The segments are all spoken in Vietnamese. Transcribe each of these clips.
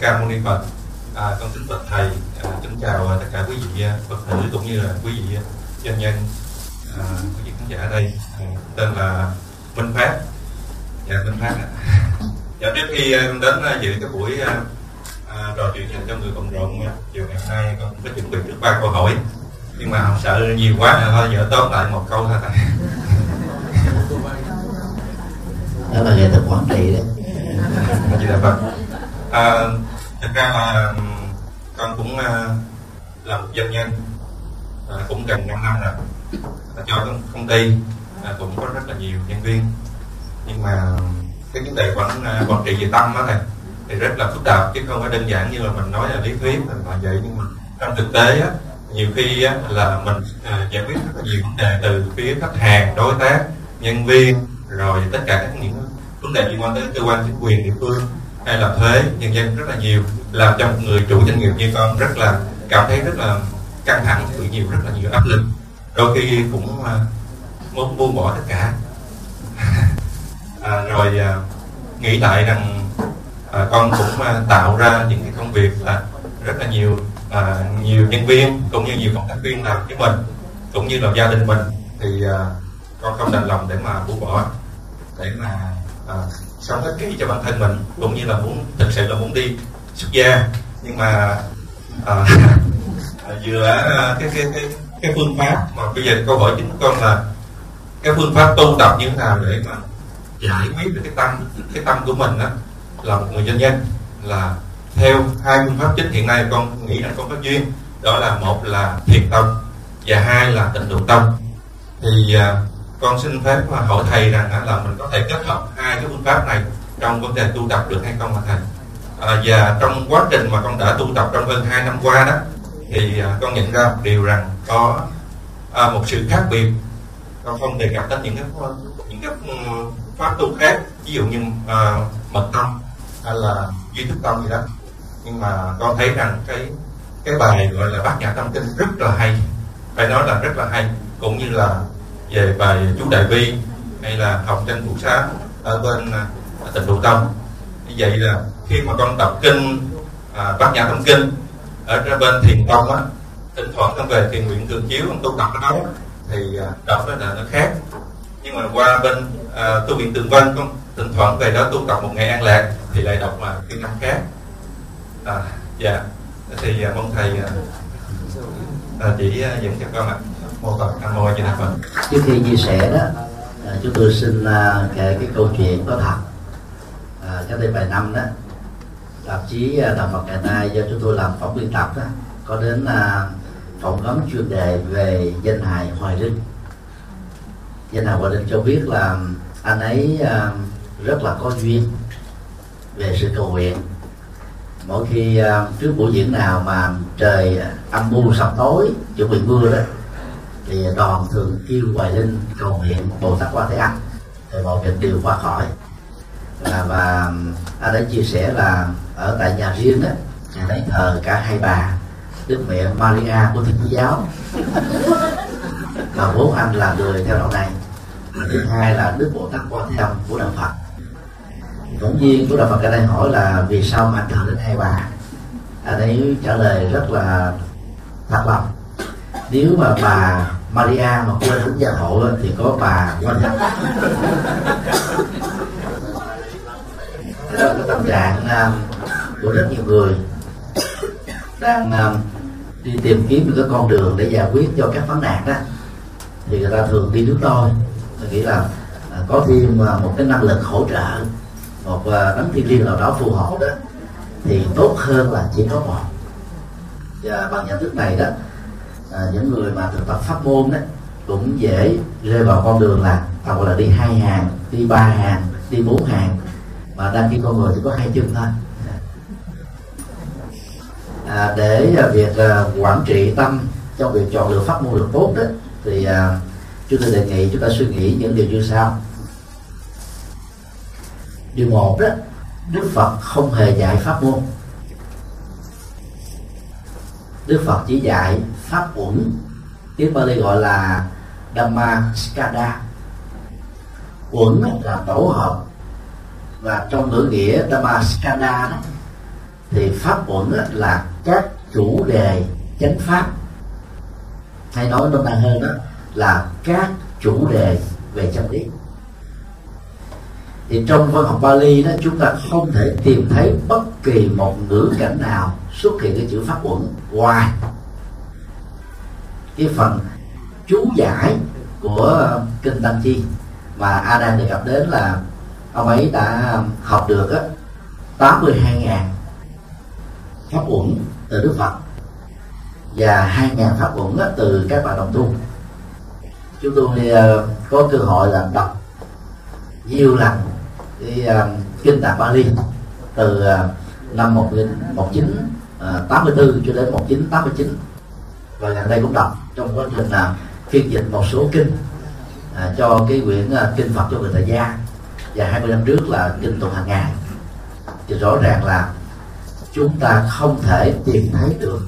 ca mâu ni phật. À, con kính bạch thầy à, kính chào tất cả quý vị phật tử cũng như là quý vị doanh nhân à, quý vị khán giả ở đây. À, tên là minh phát. Dạ minh phát ạ. Dạ trước khi đến dự cái buổi à, trò chuyện dành cho người cộng đồng chiều ngày hôm nay con có chuẩn bị trước ba câu hỏi. Nhưng mà sợ nhiều quá thôi giờ tóm lại một câu thôi thầy đó là nghệ thuật quản trị đấy. Chị là vâng. À, thật ra là con cũng ờ, là một doanh nhân ờ, cũng gần 5 năm rồi. À, cho công ty ờ, cũng có rất là nhiều nhân viên. Nhưng mà cái vấn đề quản quản trị về tâm đó thầy thì rất là phức tạp chứ không phải đơn giản như là mình nói là lý thuyết là vậy. Nhưng mà trong thực tế á, nhiều khi á, là mình à, giải quyết rất là nhiều vấn đề từ phía khách hàng đối tác nhân viên rồi tất cả các những vấn đề liên quan tới cơ quan chính quyền địa phương hay là thuế nhân dân rất là nhiều làm cho một người chủ doanh nghiệp như con rất là cảm thấy rất là căng thẳng chịu nhiều rất là nhiều áp lực. Đôi khi cũng uh, muốn buông bỏ tất cả. À, rồi uh, nghĩ lại rằng uh, con cũng uh, tạo ra những cái công việc là rất là nhiều uh, nhiều nhân viên cũng như nhiều cộng tác viên làm với mình cũng như là gia đình mình. Thì uh, con không đành lòng để mà buông bỏ để mà uh, sống hết kỹ cho bản thân mình cũng như là muốn thực sự là muốn đi xuất gia nhưng mà ờ, à, vừa à, cái, cái cái cái phương pháp mà bây giờ câu hỏi chính của con là cái phương pháp tu tập như thế nào để mà giải quyết được cái tâm cái tâm của mình đó là một người doanh nhân. Là theo hai phương pháp chính hiện nay con nghĩ là con có duyên. Đó là một là thiền tâm và hai là tịnh độ tâm. Thì à, con xin phép hỏi thầy rằng là mình có thể kết hợp hai cái phương pháp này trong vấn đề tu tập được hay không mà thầy? À, và trong quá trình mà con đã tu tập trong hơn hai năm qua đó thì à, con nhận ra một điều rằng có à, một sự khác biệt. Con không đề cập đến những cái những cái ừ, pháp tu khác ví dụ như à, mật tâm hay là duy thức tâm gì đó. Nhưng mà con thấy rằng cái cái bài gọi là bát nhã tâm kinh rất là hay phải nói là rất là hay. Cũng như là về bài chú đại vi hay là học trên phụ xá ở bên à, tịnh độ tâm. Như vậy là khi mà con đọc kinh à, bát nhã tâm kinh ở bên thiền tông á thỉnh thoảng con về thiền nguyện thường chiếu con tu tập cái đó thì à, đọc đó là nó khác. Nhưng mà qua bên à, tu viện tường vân con thỉnh thoảng về đó tu tập một ngày an lạc thì lại đọc mà cái năm khác. À, dạ. Thì à, mong thầy à, à, chỉ à, dẫn cho con ạ. Mô phật nam mô a phật. Trước khi chia sẻ đó à, chúng tôi xin à, kể cái câu chuyện có thật. À, cách đây vài năm đó tạp chí à, tạp Phật ngày nay do chúng tôi làm phóng biên tập đó có đến à, phỏng vấn chuyên đề về danh hài Hoài Linh. Danh hài Hoài Linh cho biết là anh ấy à, rất là có duyên về sự cầu nguyện. Mỗi khi à, trước buổi diễn nào mà trời âm mưu sập tối chuẩn bị mưa đó thì đoàn thường kêu hoài linh cầu nguyện bồ tát quan thế âm. Thì mọi việc đều qua khỏi à, và anh đã chia sẻ là ở tại nhà riêng đó nhà ấy thờ cả hai bà đức mẹ Maria của thiên chúa giáo. Và bố anh là người theo đạo này thứ hai là đức bồ tát quan thế âm của đạo phật. Phóng viên của đạo phật ở đây hỏi là vì sao mà anh thờ đến hai bà? Anh ấy trả lời rất là thật lòng nếu mà bà Maria mà quên thánh gia hộ thì có bà quan thánh đó là tâm trạng của rất nhiều người. Đang đi tìm kiếm một cái con đường để giải quyết cho các vấn nạn đó. Thì người ta thường đi nước đôi. Tôi nghĩ là à, có thêm à, một cái năng lực hỗ trợ một à, tấm đấng thiên liêng nào đó phù hộ đó thì tốt hơn là chỉ có một. Và bằng nhận thức này đó à, những người mà thực tập pháp môn đó cũng dễ rơi vào con đường là hoặc là đi hai hàng đi ba hàng đi bốn hàng mà đăng ký con người thì có hai chân thôi. À, để à, việc à, quản trị tâm trong việc chọn lựa pháp môn được tốt đó thì à, chúng tôi đề nghị chúng ta suy nghĩ những điều như sau. Điều một đó đức phật không hề dạy pháp môn. Đức phật chỉ dạy pháp uẩn tiếng Bali gọi là Dhamma Skada uẩn là tổ hợp và trong ngữ nghĩa Dhammaskanda đó, thì pháp uẩn là các chủ đề chánh pháp. Hay nói đơn giản hơn đó, là các chủ đề về chân lý. Thì trong văn học Bali đó, chúng ta không thể tìm thấy bất kỳ một ngữ cảnh nào xuất hiện cái chữ pháp uẩn ngoài cái phần chú giải của kinh Tăng Chi mà Adam đề cập đến là ông ấy đã học được á 82.000 pháp uẩn từ Đức Phật và 2.000 pháp uẩn từ các bạn đồng tu. Chúng tôi ờ, có cơ hội là đọc nhiều lần cái ờ, kinh tạng Bali từ ờ, năm 1984 cho đến 1989 và gần đây cũng đọc trong quá trình là phiên dịch một số kinh à, cho cái quyển kinh Phật cho người tại gia và 20 năm trước là kinh tụng hàng ngày thì rõ ràng là chúng ta không thể tìm thấy được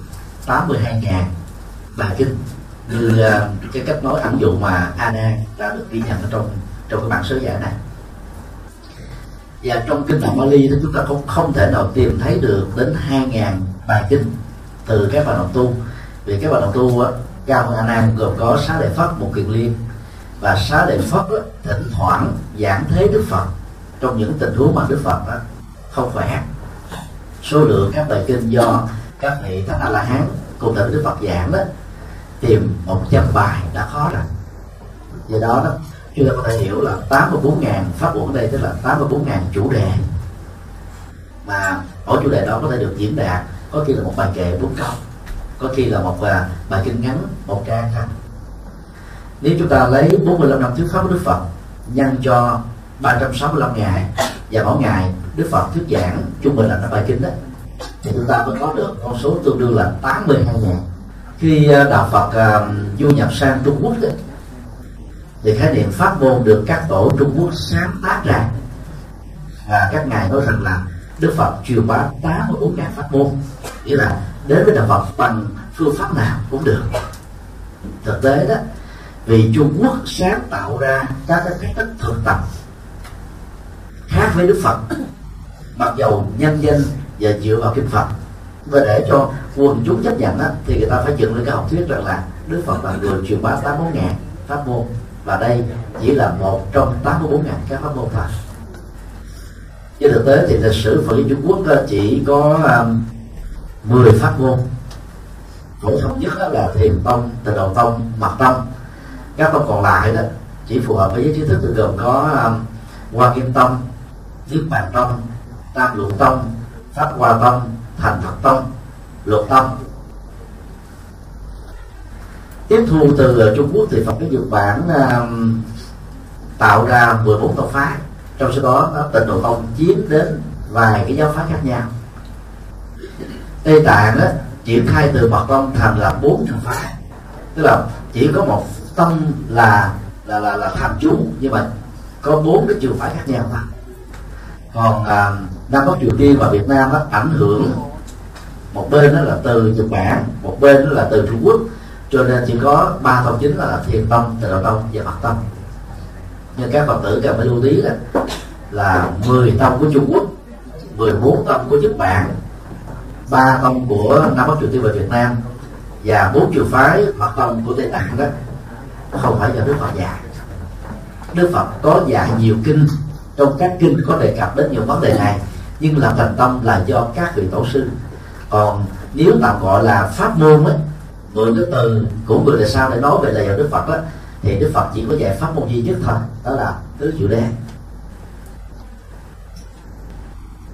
82.000 bài kinh. Như uh, cái cách nói ẩn dụ mà Ana đã được ghi nhận ở trong trong cái bản sớ giải này. Và trong kinh tạng Bali thì chúng ta cũng không thể nào tìm thấy được đến 2.000 bài kinh từ các bài đồng tu. Vì các bài đồng tu á, cao hơn A Nan gồm có sáu đại pháp một kiền liên và xá lợi pháp đó, thỉnh thoảng giảng thế Đức Phật. Trong những tình huống mà Đức Phật đó, không khỏe. Số lượng các bài kinh do các vị thánh a la hán cùng thời Đức Phật giảng đó tìm một trăm bài đã khó rồi. Do đó đó chúng ta có thể hiểu là 84.000 pháp uẩn đây tức là 84.000 chủ đề. Mà mỗi chủ đề đó có thể được diễn đạt có khi là một bài kệ bốn câu có khi là một à, bài kinh ngắn một trang thôi nếu chúng ta lấy 45 năm thuyết pháp của Đức Phật nhân cho 365 ngày và mỗi ngày Đức Phật thuyết giảng trung bình là năm bài kinh đó thì chúng ta mới có được con số tương đương là 82 ngàn. Khi à, đạo Phật uh, du nhập sang Trung Quốc đó, thì khái niệm pháp môn được các tổ Trung Quốc sáng tác ra. Và các ngài nói rằng là Đức Phật truyền bá 84 ngàn pháp môn nghĩa là đến với đạo Phật bằng phương pháp nào cũng được. Thực tế đó vì Trung Quốc sáng tạo ra các cái cách thức thực tập khác với Đức Phật. Mặc dầu nhân danh và dựa vào kinh Phật và để cho quần chúng chấp nhận đó, thì người ta phải dựng lên cái học thuyết rằng là Đức Phật là người truyền bá 84 ngàn pháp môn và đây chỉ là một trong 84 ngàn các pháp môn thôi. Trên thực tế thì lịch sử Phật giáo Trung Quốc chỉ có um, 10 pháp môn. Phổ thông nhất là thiền tông tịnh độ tông mật tông các tông còn lại đó, chỉ phù hợp với giới trí thức tự gồm có um, hoa kim tông, niết bàn tông, tam luận tông, pháp hoa tông, thành phật tông, luật tông. Tiếp thu từ ờ, Trung Quốc thì Phật giáo Nhật Bản um, tạo ra 14 tông phái. Trong số đó tịnh độ tông chiếm đến vài cái giáo phái khác nhau. Tây tạng đó, triển khai từ mật tông thành là bốn trường phái. Tức là chỉ có một tông là là là, là tham chú. Nhưng mà có bốn cái trường phái khác nhau thôi còn à, nam bắc triều tiên và việt nam nó ảnh hưởng một bên đó là từ nhật bản một bên đó là từ trung quốc. Cho nên chỉ có ba tông chính là thiền tông tịnh độ tông và mật tông. Nhưng các phật tử cần phải lưu ý là là 10 tông của trung quốc 14 tông của nhật bản ba tông của nam bắc triều tiên và việt nam và bốn trường phái mật tông của tây tạng đó không phải do đức phật dạy. Đức phật có dạy nhiều kinh. Trong các kinh có đề cập đến nhiều vấn đề này nhưng làm thành tâm là do các vị tổ sư. Còn nếu tạm gọi là pháp môn ấy mượn cái từ của người đời sau để nói về lời dạy đức phật á thì đức phật chỉ có dạy pháp môn duy nhất thôi đó là tứ diệu đen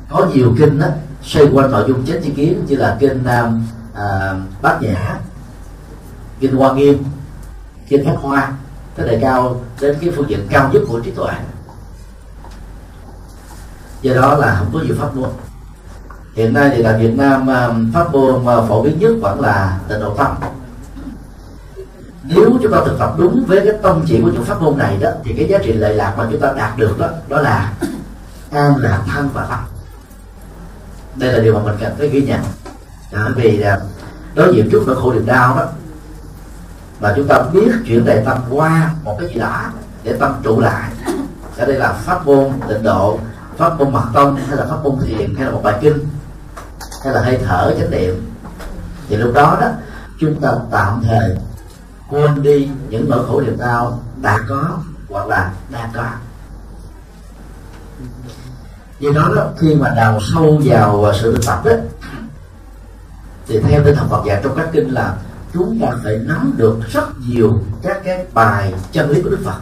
có nhiều kinh đó xoay quanh nội dung chánh chi kiến như là kinh um, à, bát nhã kinh hoa nghiêm kinh pháp hoa, cái đề cao đến cái phương diện cao nhất của trí tuệ do đó là không có nhiều pháp môn. Hiện nay thì tại Việt Nam à, pháp môn à, phổ biến nhất vẫn là tịnh độ tâm nếu chúng ta thực tập đúng với cái tâm chỉ của những pháp môn này đó, thì cái giá trị lợi lạc mà chúng ta đạt được đó đó là an lạc thân và tâm. Đây là điều mà mình cần phải ghi nhận. Bởi vì à, đối diện trước nỗi khổ niềm đau đó mà chúng ta biết chuyện đại tâm qua một cái gì đó để tâm trụ lại ở đây là pháp môn tịnh độ pháp môn mật tông hay là pháp môn thiền hay là một bài kinh hay là hơi thở chánh niệm. Thì lúc đó đó chúng ta tạm thời quên đi những nỗi khổ niềm đau đã có hoặc là đang có. Do đó, đó khi mà đào sâu vào sự thực tập đó thì theo tinh thần Phật dạy trong các kinh là chúng ta phải nắm được rất nhiều các cái bài chân lý của Đức Phật.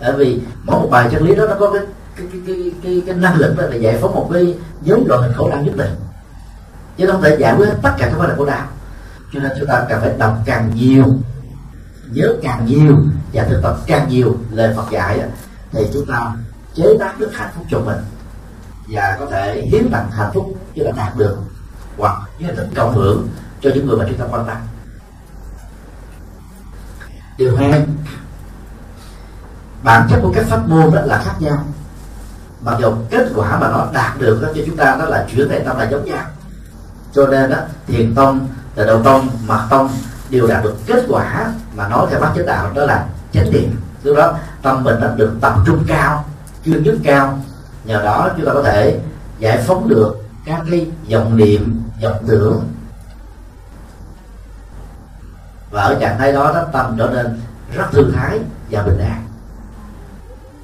Bởi vì mỗi một bài chân lý đó nó có cái cái cái cái, cái, cái năng lực đó là giải phóng một cái dấu loại hình khổ đau nhất định. Chứ không thể giải quyết tất cả các vấn đề khổ đau. Cho nên chúng ta cần phải đọc càng nhiều nhớ càng nhiều và thực tập càng nhiều lời Phật dạy thì chúng ta chế tác được hạnh phúc cho mình và có thể hiến tặng hạnh phúc chứ là đạt được hoặc với hình thức cộng hưởng cho những người mà chúng ta quan tâm điều hai bản chất của các pháp môn đó là khác nhau. Mặc dù kết quả mà nó đạt được đó cho chúng ta đó là chuyển thể tâm là giống nhau. Cho nên đó, thiền tông là đầu tông mật tông đều đạt được kết quả mà nói theo bác chánh đạo, đó là chánh niệm lúc đó, tâm mình đã được tập trung cao, chuyên nhất cao. Nhờ đó chúng ta có thể giải phóng được các cái dòng niệm dòng tưởng và ở trạng thái đó, nó tâm trở nên rất thư thái và bình an.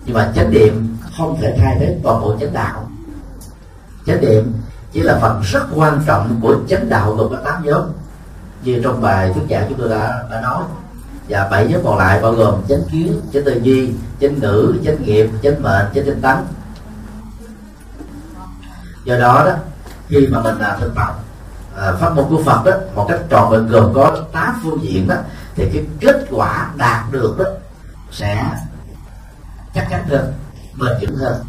Nhưng mà chánh niệm không thể thay thế toàn bộ chánh đạo. Chánh niệm chỉ là phần rất quan trọng của chánh đạo gồm có tám nhóm. Như trong bài thuyết giảng chúng tôi đã đã nói. Và bảy nhóm còn lại bao gồm chánh kiến chánh tư duy chánh ngữ chánh nghiệp chánh mệnh chánh tinh tấn. Do đó đó khi mà mình làm thực tập à, pháp môn của Phật đó một cách trọn vẹn gồm có tám phương diện đó thì cái kết quả đạt được đó sẽ chắc chắn hơn bền vững hơn.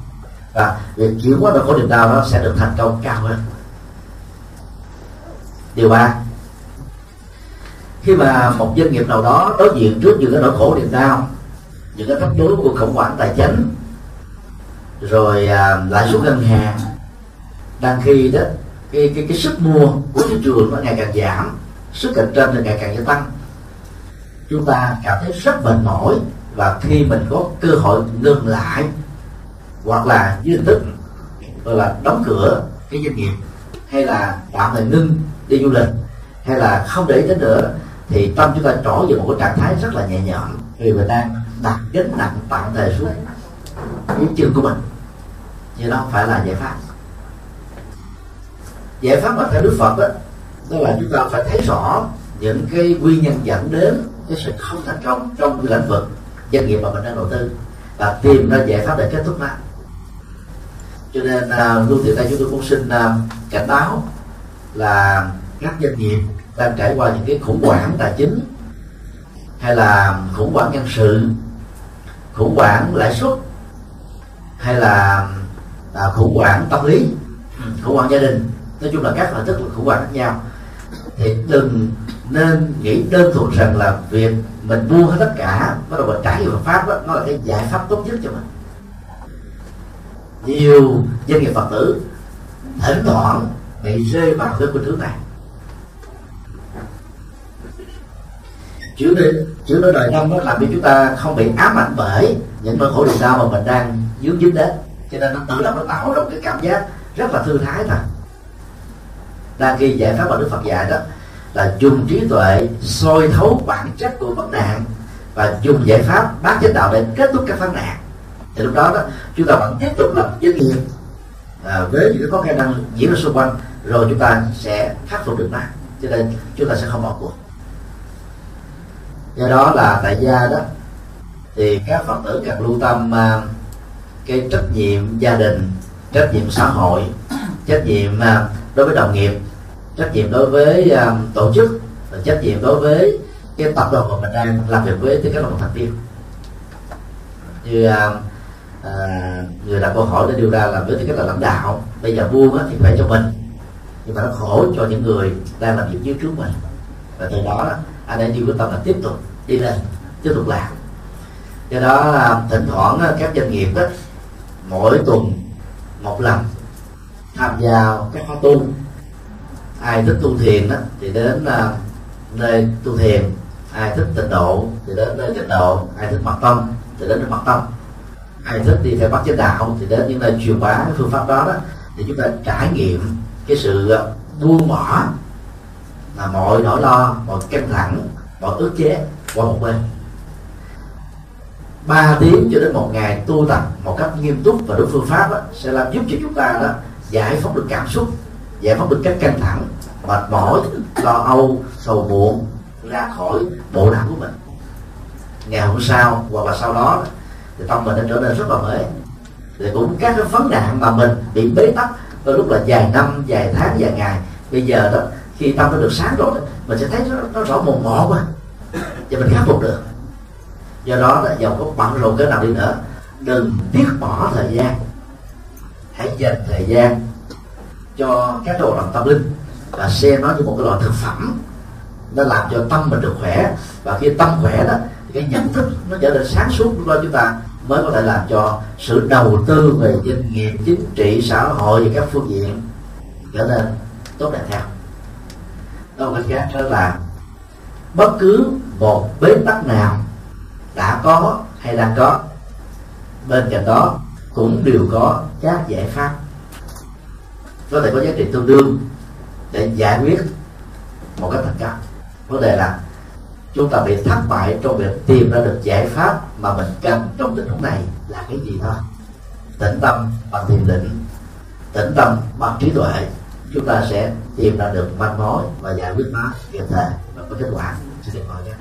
Và việc chuyển hóa nỗi khổ niềm đau nó sẽ được thành công cao hơn. Điều ba khi mà một doanh nghiệp nào đó đối diện trước những cái nỗi khổ niềm đau những cái thách đố của khủng hoảng tài chính rồi à, lãi suất ngân hàng đang khi đó cái, cái cái sức mua của thị trường nó ngày càng giảm sức cạnh tranh thì ngày càng gia tăng. Chúng ta cảm thấy rất mệt mỏi và khi mình có cơ hội ngừng lại hoặc là dưới hình thức gọi là đóng cửa cái doanh nghiệp hay là tạm thời ngưng đi du lịch hay là không để đến nữa thì tâm chúng ta trỏ về một cái trạng thái rất là nhẹ nhõm. Vì mình đang đặt gánh nặng tạm thời xuống cái chân của mình. Như đó không phải là giải pháp giải pháp mà theo đức phật đó, đó là chúng ta phải thấy rõ những cái nguyên nhân dẫn đến cái sự không thành công trong cái lĩnh vực doanh nghiệp mà mình đang đầu tư và tìm ra giải pháp để kết thúc nó. Cho nên uh, luôn từ đây chúng tôi cũng xin uh, cảnh báo là các doanh nghiệp đang trải qua những cái khủng hoảng tài chính hay là khủng hoảng nhân sự khủng hoảng lãi suất hay là à, khủng hoảng tâm lý khủng hoảng gia đình nói chung là các hình thức khủng hoảng khác nhau. Thì đừng nên nghĩ đơn thuần rằng là việc mình buông hết tất cả bắt đầu mình trải nghiệm pháp đó, nó là cái giải pháp tốt nhất cho mình. Nhiều doanh nghiệp phật tử thỉnh thoảng bị rơi vào cái khuynh hướng này. Chữ đi chữ nói đời năm đó làm cho chúng ta không bị ám ảnh bởi những nỗi khổ niềm đau mà mình đang dướng dính đến. Cho nên nó tự động nó tạo ra một cái cảm giác rất là thư thái thôi đang ghi giải pháp mà đức phật dạy đó là dùng trí tuệ soi thấu bản chất của vấn nạn và dùng giải pháp bác chánh đạo để kết thúc các vấn nạn. Thì lúc đó đó chúng ta vẫn tiếp tục lập doanh nghiệp à, với những cái khó khăn đang diễn ra xung quanh rồi chúng ta sẽ khắc phục được nó cho nên chúng ta sẽ không bỏ cuộc. Do đó là tại gia đó thì các phật tử cần lưu tâm uh, cái trách nhiệm gia đình trách nhiệm xã hội trách nhiệm uh, đối với đồng nghiệp trách nhiệm đối với uh, tổ chức và trách nhiệm đối với cái tập đoàn mà mình đang làm việc với tư cách là một thành viên. Như uh, uh, người đặt câu hỏi để đưa ra là với tư cách là lãnh đạo bây giờ buông thì phải cho mình. Nhưng mà nó khổ cho những người đang làm việc dưới trước mình. Và từ đó anh ấy chỉ quyết tâm là tiếp tục đi lên tiếp tục làm. Do đó là thỉnh thoảng các doanh nghiệp đó mỗi tuần một lần tham gia các khóa tu ai thích tu thiền đó thì đến uh, nơi tu thiền. Ai thích tịnh độ thì đến nơi tịnh độ. Ai thích mật tông thì đến nơi mật tông ai thích đi theo bắt chánh đạo thì đến những nơi truyền bá cái phương pháp đó đó. Thì chúng ta trải nghiệm cái sự ờ, buông bỏ là mọi nỗi lo mọi căng thẳng mọi ức chế qua một bên. Ba tiếng cho đến một ngày tu tập một cách nghiêm túc và đúng phương pháp đó, sẽ làm giúp cho chúng ta đó giải phóng được cảm xúc giải phóng được các căng thẳng mệt mỏi lo âu sầu muộn ra khỏi bộ não của mình. Ngày hôm sau hoặc là sau đó thì tâm mình đã trở nên rất là mới thì cũng các cái vấn nạn mà mình bị bế tắc đôi lúc là dài năm dài tháng dài ngày. Bây giờ đó khi tâm nó được sáng rồi mình sẽ thấy nó, nó rõ mồn một quá. Và mình khắc phục được. Do đó là dầu có bận rộn cỡ nào đi nữa. Đừng tiếc bỏ thời gian. Hãy dành thời gian cho các đồ làm tâm linh. Và xem nó như một cái loại thực phẩm, nó làm cho tâm mình được khỏe. Và khi tâm khỏe đó, thì cái nhận thức nó trở nên sáng suốt. Của chúng ta mới có thể làm cho sự đầu tư về doanh nghiệp chính trị, xã hội và các phương diện trở nên tốt đẹp theo. Đâu cách khác đó là bất cứ một bế tắc nào đã có hay đang có bên cạnh đó cũng đều có các giải pháp có thể có giá trị tương đương để giải quyết một cách thành công vấn đề là chúng ta bị thất bại trong việc tìm ra được giải pháp mà mình cần trong tình huống này là cái gì thôi? Tĩnh tâm bằng thiền định, tĩnh tâm bằng trí tuệ, chúng ta sẽ tìm ra được manh mối và giải quyết nó kịp thời và có kết quả. Xin được mời nhé.